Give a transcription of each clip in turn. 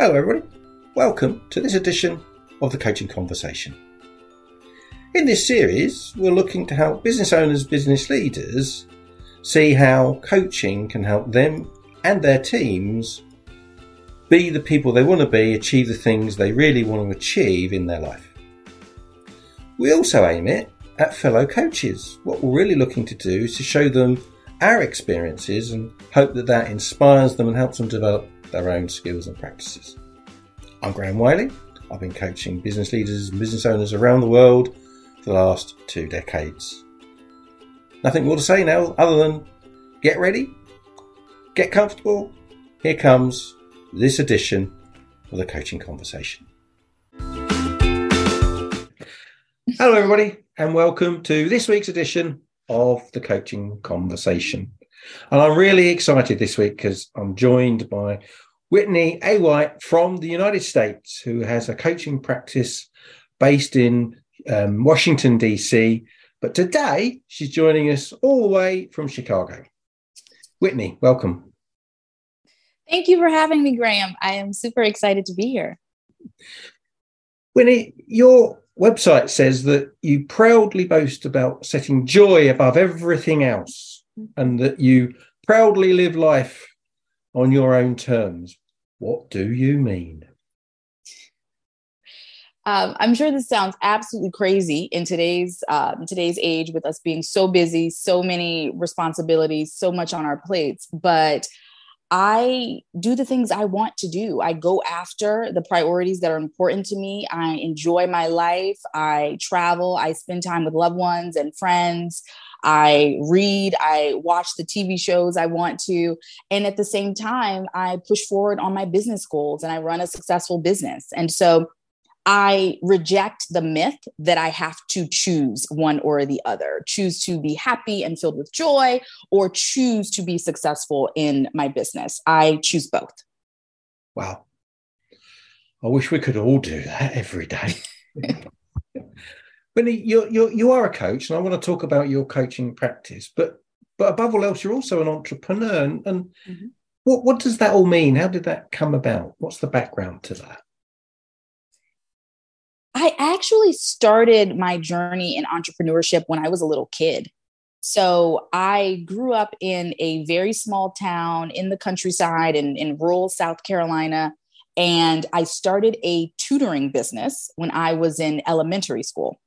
Hello, everybody. Welcome to this edition of the Coaching Conversation. In this series, we're looking to help business owners, business leaders see how coaching can help them and their teams be the people they want to be, achieve the things they really want to achieve in their life. We also aim it at fellow coaches. What we're really looking to do is to show them our experiences and hope that that inspires them and helps them develop their own skills and practices. I'm Graham Wiley. I've been coaching business leaders and business owners around the world for the last two decades. Nothing more to say now other than get ready, get comfortable. Here comes this edition of the Coaching Conversation. Hello, everybody, and welcome to this week's edition of the Coaching Conversation. And I'm really excited this week because I'm joined by Whitney A. White from the United States, who has a coaching practice based in um, Washington, D.C. But today she's joining us all the way from Chicago. Whitney, welcome. Thank you for having me, Graham. I am super excited to be here. Whitney, your website says that you proudly boast about setting joy above everything else and that you proudly live life on your own terms. What do you mean? Um, I'm sure this sounds absolutely crazy in today's um, today's age, with us being so busy, so many responsibilities, so much on our plates. But I do the things I want to do. I go after the priorities that are important to me. I enjoy my life. I travel. I spend time with loved ones and friends. I read, I watch the TV shows I want to. And at the same time, I push forward on my business goals and I run a successful business. And so I reject the myth that I have to choose one or the other, choose to be happy and filled with joy, or choose to be successful in my business. I choose both. Wow. I wish we could all do that every day. But you're, you're, you are a coach, and I want to talk about your coaching practice. But but above all else, you're also an entrepreneur. And, and mm-hmm. what what does that all mean? How did that come about? What's the background to that? I actually started my journey in entrepreneurship when I was a little kid. So I grew up in a very small town in the countryside in, in rural South Carolina. And I started a tutoring business when I was in elementary school.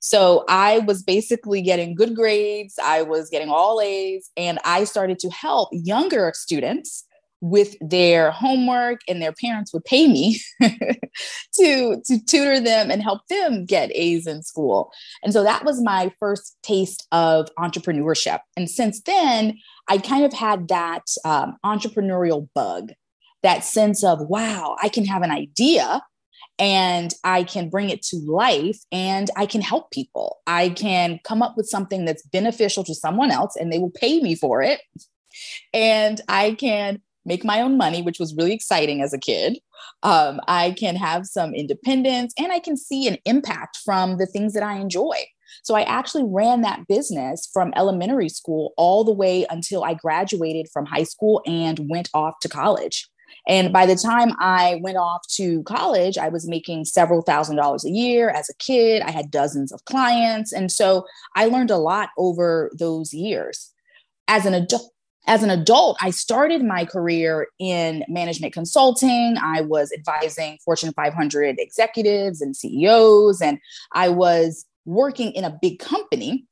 So I was basically getting good grades, I was getting all A's, and I started to help younger students with their homework and their parents would pay me to to tutor them and help them get A's in school. And so that was my first taste of entrepreneurship. And since then, I kind of had that um, entrepreneurial bug, that sense of, wow, I can have an idea and I can bring it to life and I can help people. I can come up with something that's beneficial to someone else and they will pay me for it. And I can make my own money, which was really exciting as a kid. Um, I can have some independence and I can see an impact from the things that I enjoy. So I actually ran that business from elementary school all the way until I graduated from high school and went off to college. And by the time I went off to college, I was making several thousand dollars a year as a kid. I had dozens of clients. And so I learned a lot over those years. As an adult, as an adult, I started my career in management consulting. I was advising Fortune 500 executives and CEOs, and I was working in a big company.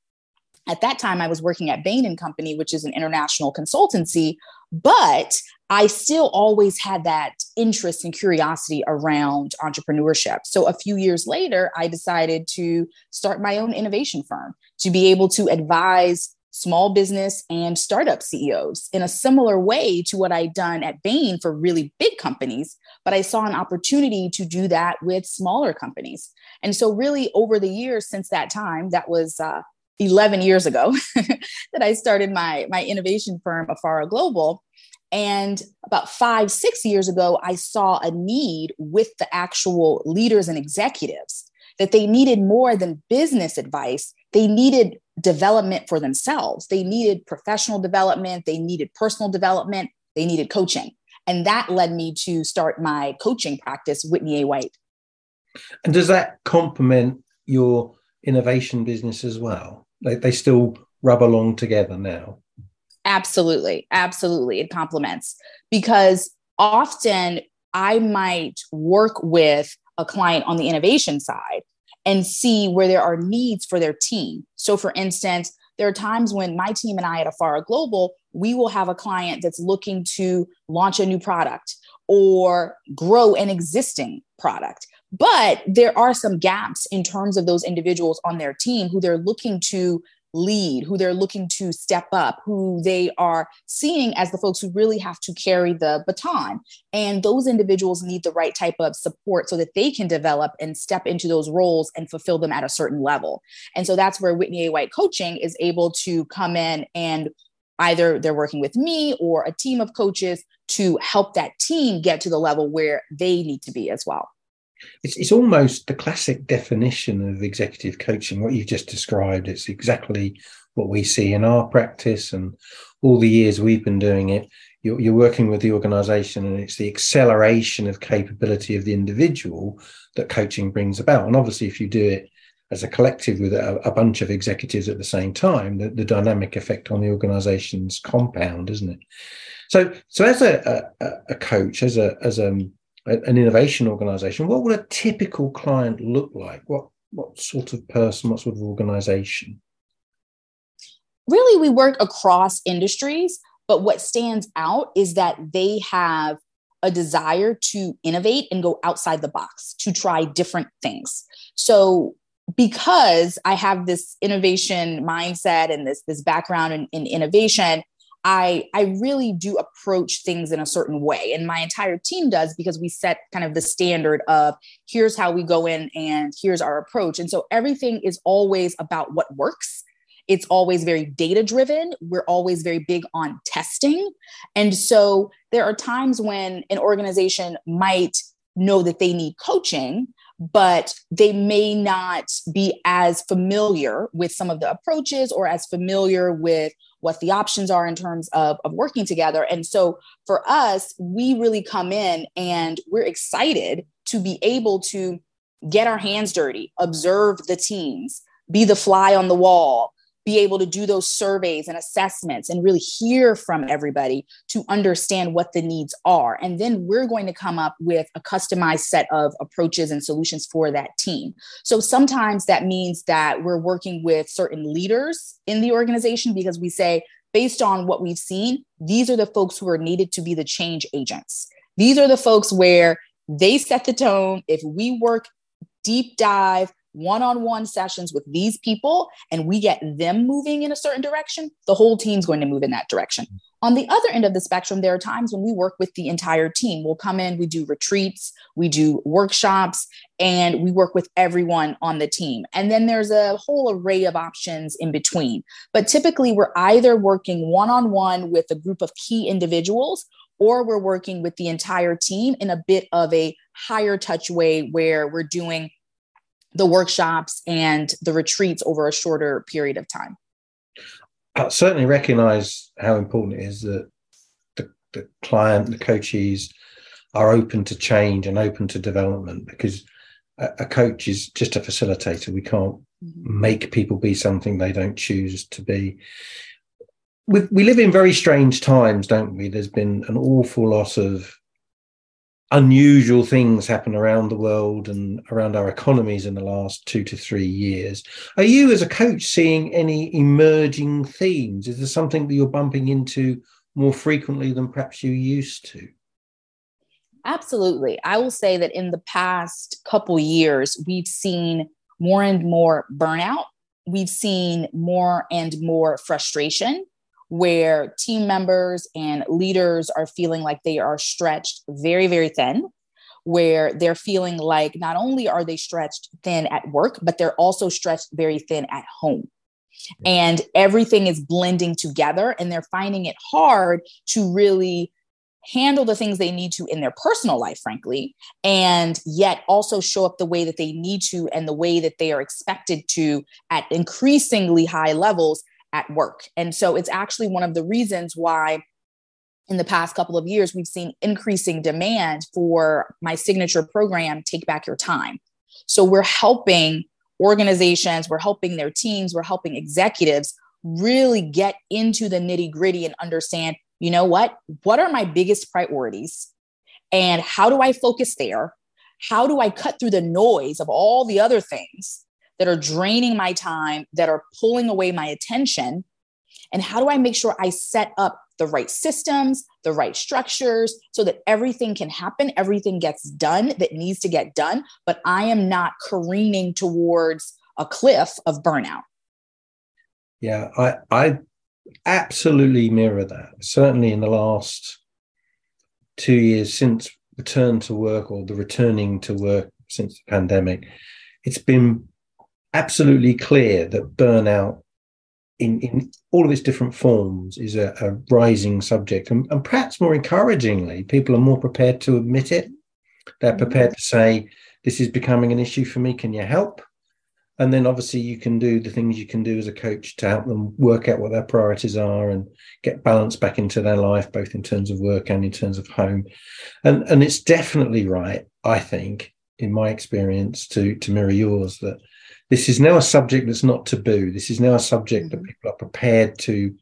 At that time, I was working at Bain and Company, which is an international consultancy, but I still always had that interest and curiosity around entrepreneurship. So a few years later, I decided to start my own innovation firm to be able to advise small business and startup CEOs in a similar way to what I'd done at Bain for really big companies. But I saw an opportunity to do that with smaller companies. And so, really, over the years since that time, that was uh, 11 years ago that I started my, my innovation firm, Afara Global. And about five, six years ago, I saw a need with the actual leaders and executives that they needed more than business advice. They needed development for themselves. They needed professional development. They needed personal development. They needed coaching. And that led me to start my coaching practice, Whitney A. White. And does that complement your innovation business as well? They, they still rub along together now. Absolutely. Absolutely. It complements because often I might work with a client on the innovation side and see where there are needs for their team. So, for instance, there are times when my team and I at Afara Global, we will have a client that's looking to launch a new product or grow an existing product. But there are some gaps in terms of those individuals on their team who they're looking to lead, who they're looking to step up, who they are seeing as the folks who really have to carry the baton. And those individuals need the right type of support so that they can develop and step into those roles and fulfill them at a certain level. And so that's where Whitney A. White coaching is able to come in and either they're working with me or a team of coaches to help that team get to the level where they need to be as well. It's, it's almost the classic definition of executive coaching, what you've just described. It's exactly what we see in our practice and all the years we've been doing it. You're, you're working with the organization, and it's the acceleration of capability of the individual that coaching brings about. And obviously, if you do it as a collective with a, a bunch of executives at the same time, the, the dynamic effect on the organization's compound, isn't it? So, so as a, a, a coach, as a as a an innovation organization, what would a typical client look like? What what sort of person, what sort of organization? Really, we work across industries, but what stands out is that they have a desire to innovate and go outside the box, to try different things. So because I have this innovation mindset and this, this background in, in innovation, I I really do approach things in a certain way and my entire team does because we set kind of the standard of here's how we go in and here's our approach. And so everything is always about what works. It's always very data driven we're always very big on testing. And so there are times when an organization might know that they need coaching but they may not be as familiar with some of the approaches or as familiar with what the options are in terms of, of working together. And so for us, we really come in and we're excited to be able to get our hands dirty, observe the teams, be the fly on the wall, be able to do those surveys and assessments and really hear from everybody to understand what the needs are. And then we're going to come up with a customized set of approaches and solutions for that team. So sometimes that means that we're working with certain leaders in the organization because we say, based on what we've seen, these are the folks who are needed to be the change agents. These are the folks where they set the tone. If we work deep dive one on one sessions with these people and we get them moving in a certain direction, the whole team's going to move in that direction. On the other end of the spectrum, there are times when we work with the entire team. We'll come in, we do retreats, we do workshops, and we work with everyone on the team. And then there's a whole array of options in between. But typically, we're either working one on one with a group of key individuals or we're working with the entire team in a bit of a higher touch way where we're doing the workshops and the retreats over a shorter period of time. I certainly recognize how important it is that the, the client, the coaches are open to change and open to development because a, a coach is just a facilitator. We can't mm-hmm. make people be something they don't choose to be. We, we live in very strange times, don't we? There's been an awful lot of unusual things happen around the world and around our economies in the last two to three years. Are you, as a coach, seeing any emerging themes? Is there something that you're bumping into more frequently than perhaps you used to? Absolutely. I will say that in the past couple years, we've seen more and more burnout. We've seen more and more frustration where team members and leaders are feeling like they are stretched very, very thin, where they're feeling like not only are they stretched thin at work, but they're also stretched very thin at home. And everything is blending together, and they're finding it hard to really handle the things they need to in their personal life, frankly, and yet also show up the way that they need to and the way that they are expected to at increasingly high levels at work. And so it's actually one of the reasons why in the past couple of years, we've seen increasing demand for my signature program, Take Back Your Time. So we're helping organizations, we're helping their teams, we're helping executives really get into the nitty gritty and understand, you know what? What are my biggest priorities? And how do I focus there? How do I cut through the noise of all the other things that are draining my time, that are pulling away my attention? And how do I make sure I set up the right systems, the right structures, so that everything can happen, everything gets done that needs to get done, but I am not careening towards a cliff of burnout. Yeah, I I absolutely mirror that. Certainly in the last two years since return to work or the returning to work since the pandemic, it's been absolutely clear that burnout in, in all of its different forms is a, a rising subject. And, and, perhaps more encouragingly, people are more prepared to admit it. They're mm-hmm. prepared to say, This is becoming an issue for me. Can you help? And then obviously you can do the things you can do as a coach to help them work out what their priorities are and get balance back into their life, both in terms of work and in terms of home. And and it's definitely right, I think, in my experience, to to mirror yours, that this is now a subject that's not taboo. This is now a subject mm-hmm. that people are prepared to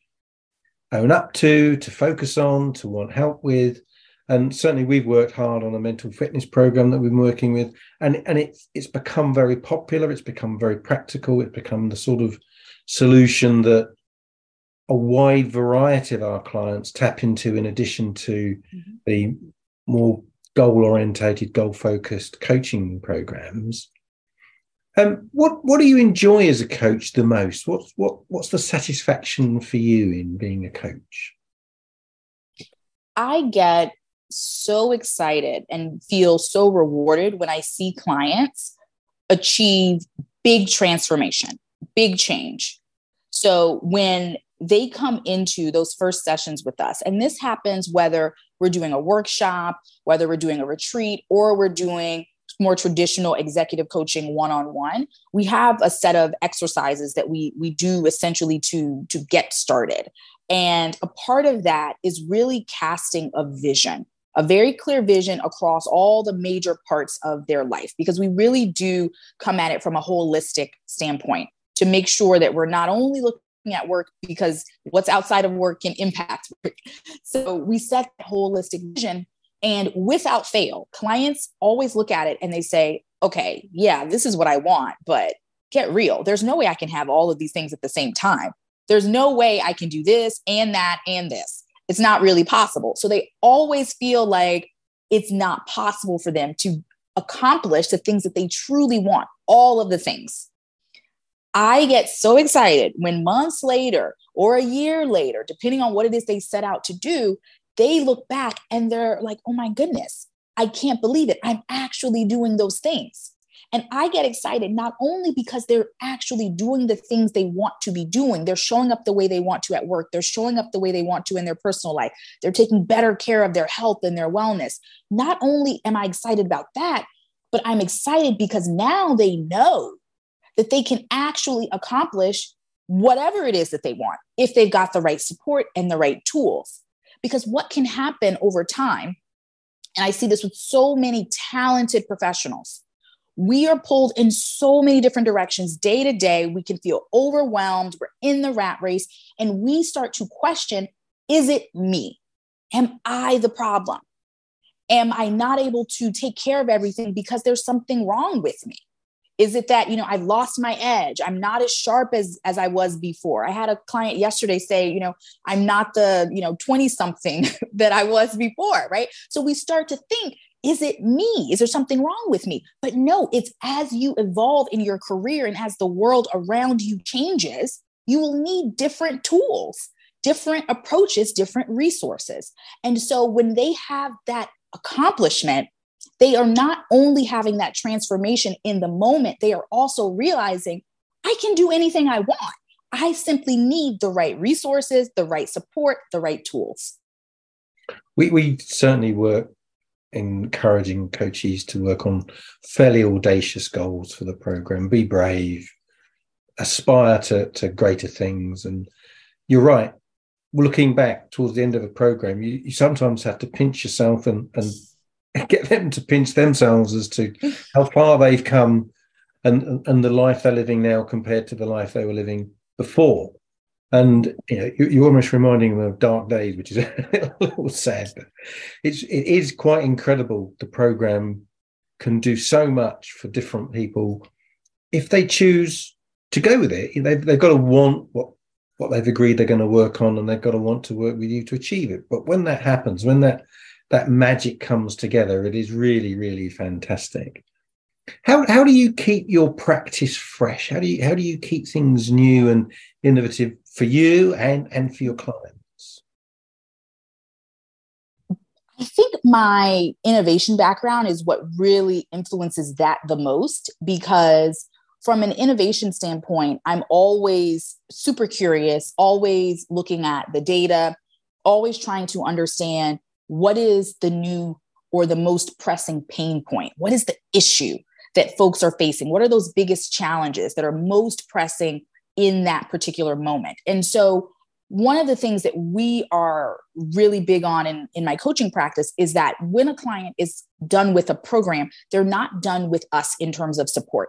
own up to, to focus on, to want help with. And certainly we've worked hard on a mental fitness program that we've been working with. And, and it's it's become very popular, it's become very practical, it's become the sort of solution that a wide variety of our clients tap into in addition to mm-hmm. the more goal orientated, goal focused coaching programs. Um, what what do you enjoy as a coach the most? What's what what's the satisfaction for you in being a coach? I get so excited and feel so rewarded when I see clients achieve big transformation, big change. So when they come into those first sessions with us, and this happens whether we're doing a workshop, whether we're doing a retreat, or we're doing more traditional executive coaching one-on-one we have a set of exercises that we we do essentially to to get started and a part of that is really casting a vision a very clear vision across all the major parts of their life because we really do come at it from a holistic standpoint to make sure that we're not only looking at work because what's outside of work can impact work. So we set holistic vision and without fail, clients always look at it and they say, okay, yeah, this is what I want, but get real. There's no way I can have all of these things at the same time. There's no way I can do this and that and this. It's not really possible. So they always feel like it's not possible for them to accomplish the things that they truly want, all of the things. I get so excited when months later or a year later, depending on what it is they set out to do, they look back and they're like, oh my goodness, I can't believe it. I'm actually doing those things. And I get excited not only because they're actually doing the things they want to be doing, they're showing up the way they want to at work, they're showing up the way they want to in their personal life, they're taking better care of their health and their wellness. Not only am I excited about that, but I'm excited because now they know that they can actually accomplish whatever it is that they want if they've got the right support and the right tools. Because what can happen over time, and I see this with so many talented professionals, we are pulled in so many different directions day to day. We can feel overwhelmed. We're in the rat race, and we start to question is it me? Am I the problem? Am I not able to take care of everything because there's something wrong with me? Is it that you know i've lost my edge. I'm not as sharp as as i was before. I had a client yesterday say you know i'm not the you know 20 something that i was before right? So we start to think is it me? Is there something wrong with me? But no it's as you evolve in your career and as the world around you changes you will need different tools different approaches different resources. And so when they have that accomplishment they are not only having that transformation in the moment, they are also realizing I can do anything I want. I simply need the right resources, the right support, the right tools. We, we certainly work encouraging coaches to work on fairly audacious goals for the program. Be brave, aspire to, to greater things. And you're right, looking back towards the end of a program, you, you sometimes have to pinch yourself and, and get them to pinch themselves as to how far they've come and and the life they're living now compared to the life they were living before. And you know, you're almost reminding them of dark days, which is a little sad. But it's it is quite incredible. The program can do so much for different people if they choose to go with it. They've, they've got to want what what they've agreed they're going to work on, and they've got to want to work with you to achieve it. But when that happens, when that that magic comes together, it is really, really fantastic. How how do you keep your practice fresh? How do you how do you keep things new and innovative for you and and for your clients? I think my innovation background is what really influences that the most because from an innovation standpoint, I'm always super curious, always looking at the data, always trying to understand what is the new or the most pressing pain point? What is the issue that folks are facing? What are those biggest challenges that are most pressing in that particular moment? And so, one of the things that we are really big on in, in my coaching practice is that when a client is done with a program, they're not done with us in terms of support.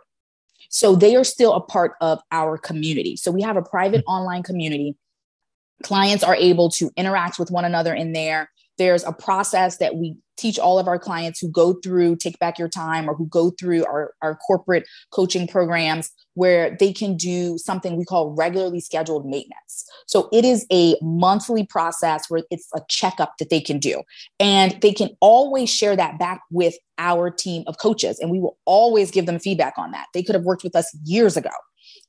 So they are still a part of our community. So we have a private mm-hmm. online community. Clients are able to interact with one another in there. There's a process that we teach all of our clients who go through Take Back Your Time or who go through our, our corporate coaching programs where they can do something we call regularly scheduled maintenance. So it is a monthly process where it's a checkup that they can do. And they can always share that back with our team of coaches. And we will always give them feedback on that. They could have worked with us years ago.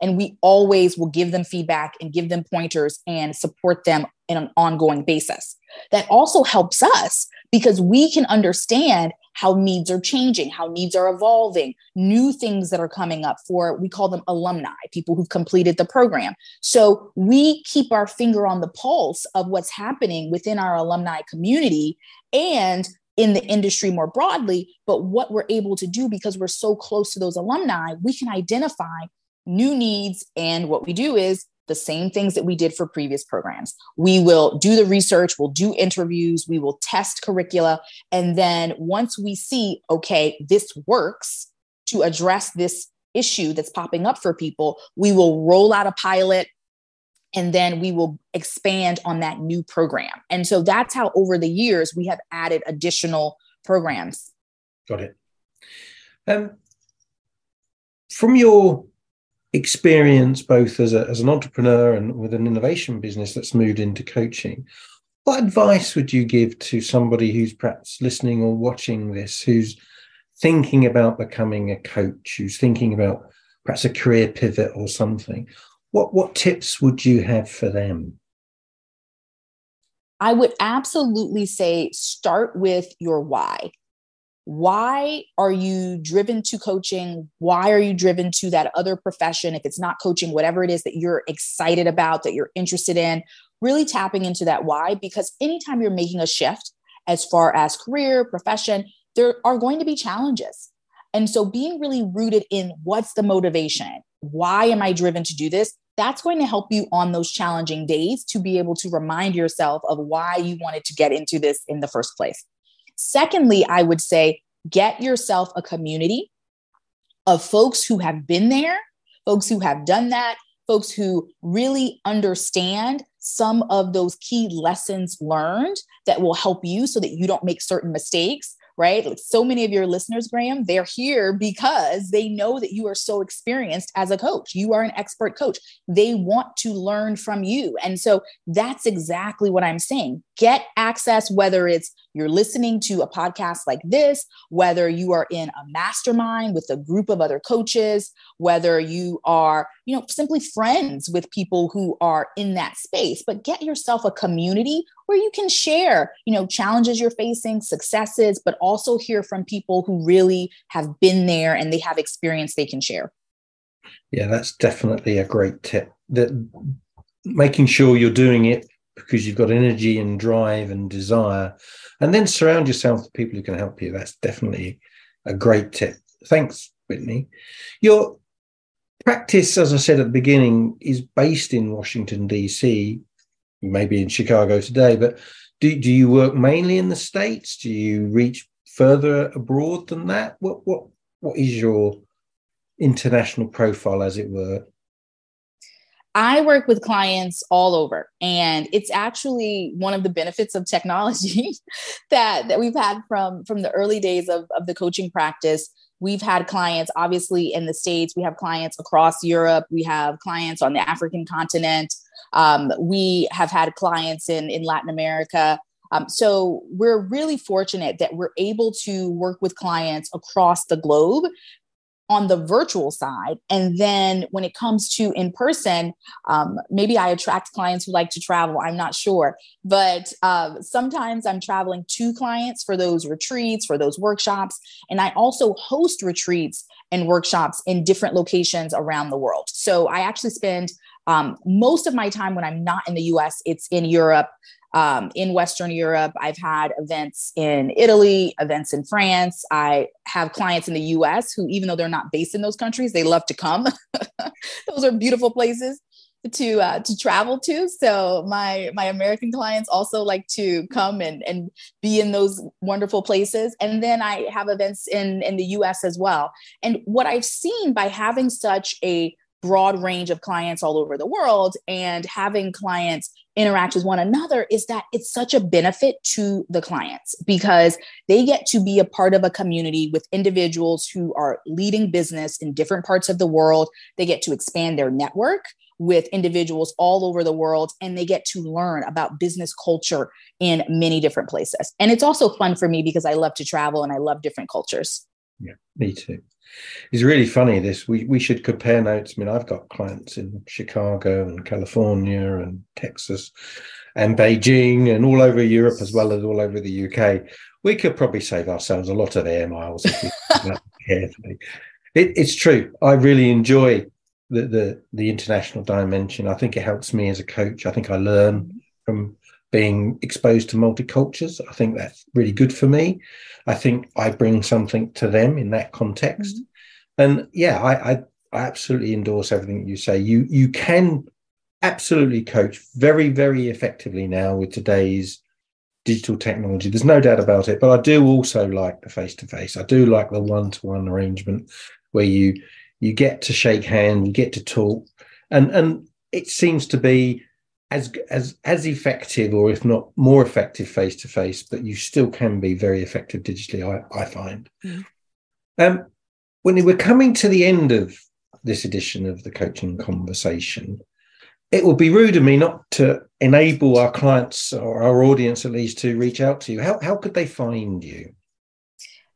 And we always will give them feedback and give them pointers and support them in an ongoing basis. That also helps us because we can understand how needs are changing, how needs are evolving, new things that are coming up for, we call them alumni, people who've completed the program. So we keep our finger on the pulse of what's happening within our alumni community and in the industry more broadly. But what we're able to do because we're so close to those alumni, we can identify new needs. And what we do is the same things that we did for previous programs. We will do the research, we'll do interviews, we will test curricula. And then once we see, okay, this works to address this issue that's popping up for people, we will roll out a pilot and then we will expand on that new program. And so that's how over the years we have added additional programs. Got it. Um, from your experience both as, a, as an entrepreneur and with an innovation business that's moved into coaching. What advice would you give to somebody who's perhaps listening or watching this who's thinking about becoming a coach who's thinking about perhaps a career pivot or something? What what tips would you have for them? I would absolutely say start with your why why are you driven to coaching? Why are you driven to that other profession? If it's not coaching, whatever it is that you're excited about, that you're interested in, really tapping into that why. Because anytime you're making a shift as far as career, profession, there are going to be challenges. And so being really rooted in what's the motivation? Why am I driven to do this? That's going to help you on those challenging days to be able to remind yourself of why you wanted to get into this in the first place. Secondly, I would say get yourself a community of folks who have been there, folks who have done that, folks who really understand some of those key lessons learned that will help you so that you don't make certain mistakes right? So many of your listeners, Graham, they're here because they know that you are so experienced as a coach. You are an expert coach. They want to learn from you. And so that's exactly what I'm saying. Get access, whether it's you're listening to a podcast like this, whether you are in a mastermind with a group of other coaches, whether you are, you know, simply friends with people who are in that space, but get yourself a community where you can share, you know, challenges you're facing, successes, but also hear from people who really have been there and they have experience they can share. Yeah, that's definitely a great tip. That making sure you're doing it because you've got energy and drive and desire and then surround yourself with people who can help you that's definitely a great tip thanks whitney your practice as i said at the beginning is based in washington d.c you may be in Chicago today, but do, do you work mainly in the States? Do you reach further abroad than that? What what what is your international profile, as it were? I work with clients all over, and it's actually one of the benefits of technology that, that we've had from, from the early days of, of the coaching practice. We've had clients, obviously, in the States, we have clients across Europe, we have clients on the African continent, um, we have had clients in, in Latin America. Um, so we're really fortunate that we're able to work with clients across the globe on the virtual side. And then when it comes to in person, um, maybe I attract clients who like to travel. I'm not sure. But uh, sometimes I'm traveling to clients for those retreats, for those workshops. And I also host retreats and workshops in different locations around the world. So I actually spend um, most of my time when I'm not in the US, it's in Europe, um, in Western Europe. I've had events in Italy, events in France. I have clients in the US who, even though they're not based in those countries, they love to come. those are beautiful places to uh, to travel to. So my my American clients also like to come and and be in those wonderful places. And then I have events in in the US as well. And what I've seen by having such a broad range of clients all over the world and having clients interact with one another is that it's such a benefit to the clients because they get to be a part of a community with individuals who are leading business in different parts of the world. They get to expand their network with individuals all over the world and they get to learn about business culture in many different places. And it's also fun for me because I love to travel and I love different cultures. Yeah, me too. It's really funny. This we we should compare notes. I mean, I've got clients in Chicago and California and Texas and Beijing and all over Europe as well as all over the UK. We could probably save ourselves a lot of air miles if we carefully. It, it's true. I really enjoy the, the the international dimension. I think it helps me as a coach. I think I learn mm-hmm. from being exposed to multicultures. I think that's really good for me. I think I bring something to them in that context. Mm-hmm. And yeah, I, I, I absolutely endorse everything you say. You you can absolutely coach very very effectively now with today's digital technology. There's no doubt about it. But I do also like the face to face. I do like the one to one arrangement where you you get to shake hands, you get to talk, and and it seems to be as as as effective or if not more effective face to face but you still can be very effective digitally i, I find mm. um, when we're coming to the end of this edition of the coaching conversation it would be rude of me not to enable our clients or our audience at least to reach out to you how, how could they find you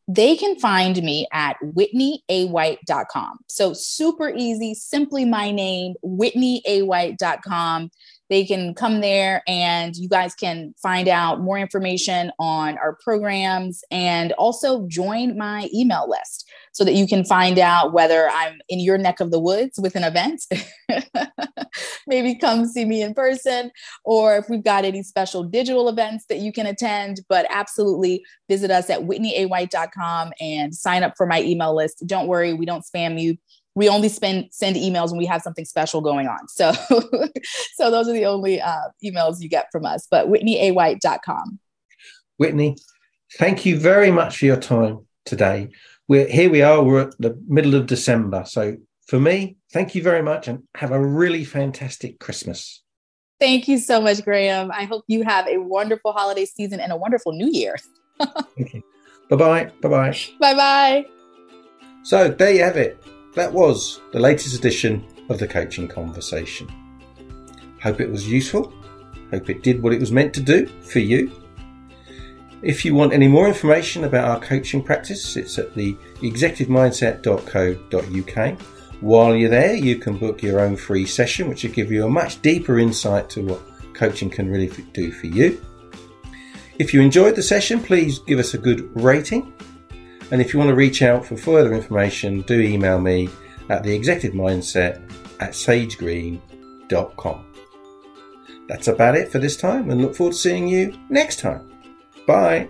they can find me at whitneyaWhite.com. So super easy, simply my name, whitneyaWhite.com they can come there and you guys can find out more information on our programs and also join my email list so that you can find out whether I'm in your neck of the woods with an event. Maybe come see me in person, or if we've got any special digital events that you can attend. But absolutely visit us at whitneyaWhite.com and sign up for my email list. Don't worry, we don't spam you we only spend send emails when we have something special going on. So, so those are the only uh, emails you get from us. But WhitneyAWhite.com. Whitney, thank you very much for your time today. We're here. We are. We're at the middle of December. So for me, thank you very much, and have a really fantastic Christmas. Thank you so much, Graham. I hope you have a wonderful holiday season and a wonderful New Year. thank you. Bye bye. Bye bye. Bye bye. So there you have it that was the latest edition of the Coaching Conversation. Hope it was useful. Hope it did what it was meant to do for you. If you want any more information about our coaching practice, it's at the executivemindset.co.uk. While you're there, you can book your own free session, which will give you a much deeper insight to what coaching can really do for you. If you enjoyed the session, please give us a good rating and if you want to reach out for further information, do email me at the executive mindset at sagegreen.com. That's about it for this time and look forward to seeing you next time. Bye.